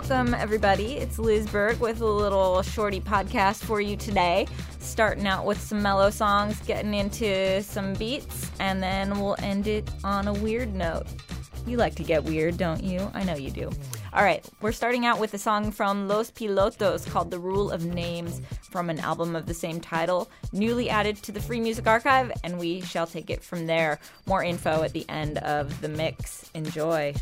Welcome, everybody. It's Liz Berg with a little shorty podcast for you today. Starting out with some mellow songs, getting into some beats, and then we'll end it on a weird note. You like to get weird, don't you? I know you do. All right, we're starting out with a song from Los Pilotos called The Rule of Names from an album of the same title, newly added to the Free Music Archive, and we shall take it from there. More info at the end of the mix. Enjoy.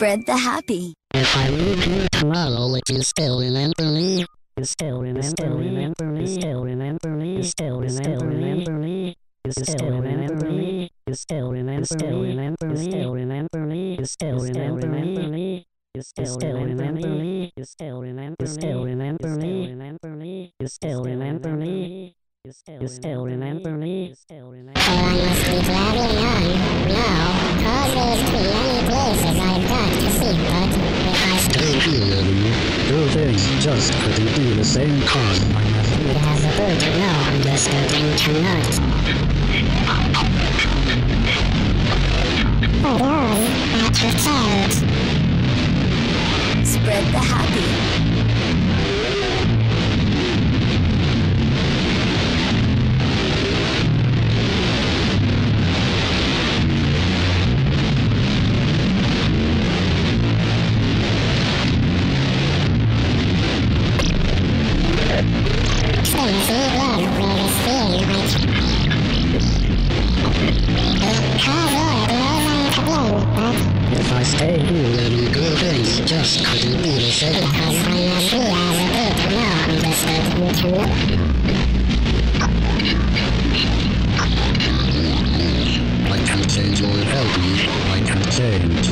Spread the happy. If I leave here tomorrow, would you still remember me? You still remember, still remember me? Still remember me? Still remember me? You still remember me? You still remember Still remember me? Still remember me? You still remember me? You still remember me? You still remember me? You still remember me? You still remember me? You still, you still remember me? You still remember me. So oh, I must be traveling on now, cause there's too many places I've got to see, but if I Stay here, Two things just couldn't be the same cause. It has a bird to know, understood and cannot. But on at your child. Spread the happy. Because I must be as a bird to understood and cannot. I can change help me. I can change.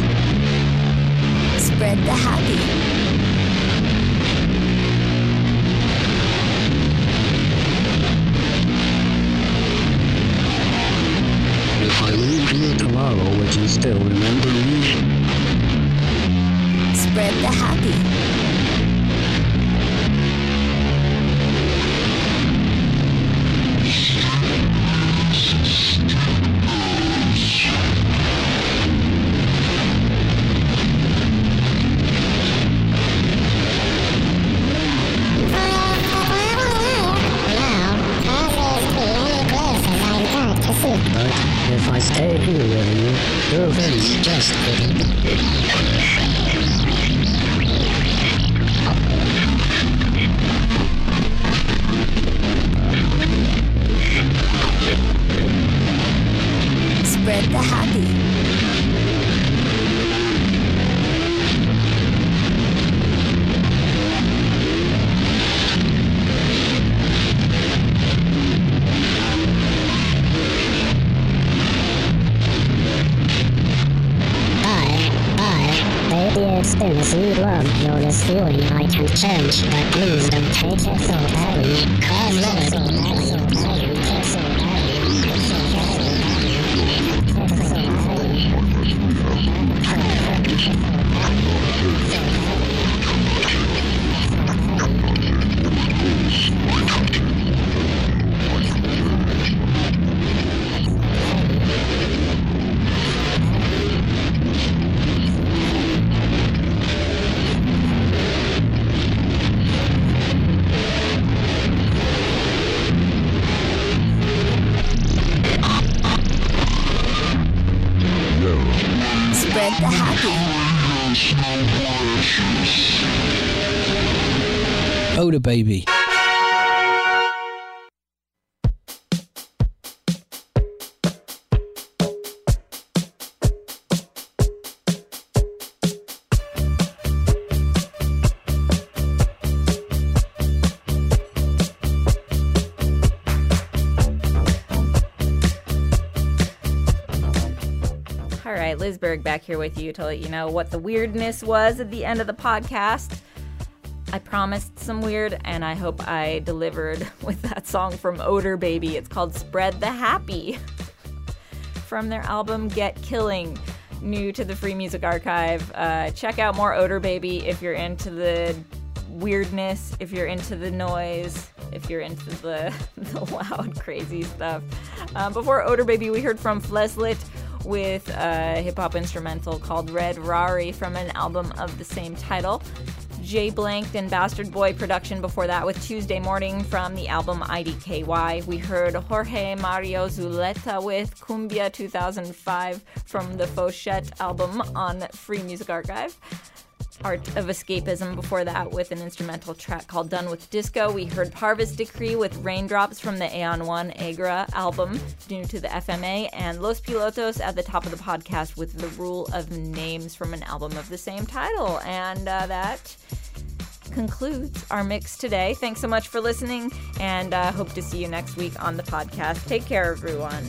Spread the happy. The happy. Sweet love. You're this feeling I can change. But please don't take it so badly. Cause love so Spread the. Oda Baby. Here with you to let you know what the weirdness was at the end of the podcast. I promised some weird, and I hope I delivered with that song from Odor Baby. It's called Spread the Happy from their album Get Killing, new to the Free Music Archive. Uh, check out more Odor Baby if you're into the weirdness, if you're into the noise, if you're into the, the loud, crazy stuff. Um, before Odor Baby, we heard from Fleslit with a hip hop instrumental called Red Rari from an album of the same title. Jay Blanked and Bastard Boy production before that with Tuesday Morning from the album IDKY. We heard Jorge Mario Zuleta with Cumbia 2005 from the Fauchette album on Free Music Archive. Art of Escapism before that with an instrumental track called Done with Disco. We heard Parvis Decree with Raindrops from the Aeon 1 Agra album, due to the FMA, and Los Pilotos at the top of the podcast with The Rule of Names from an album of the same title. And uh, that concludes our mix today. Thanks so much for listening, and uh, hope to see you next week on the podcast. Take care, everyone.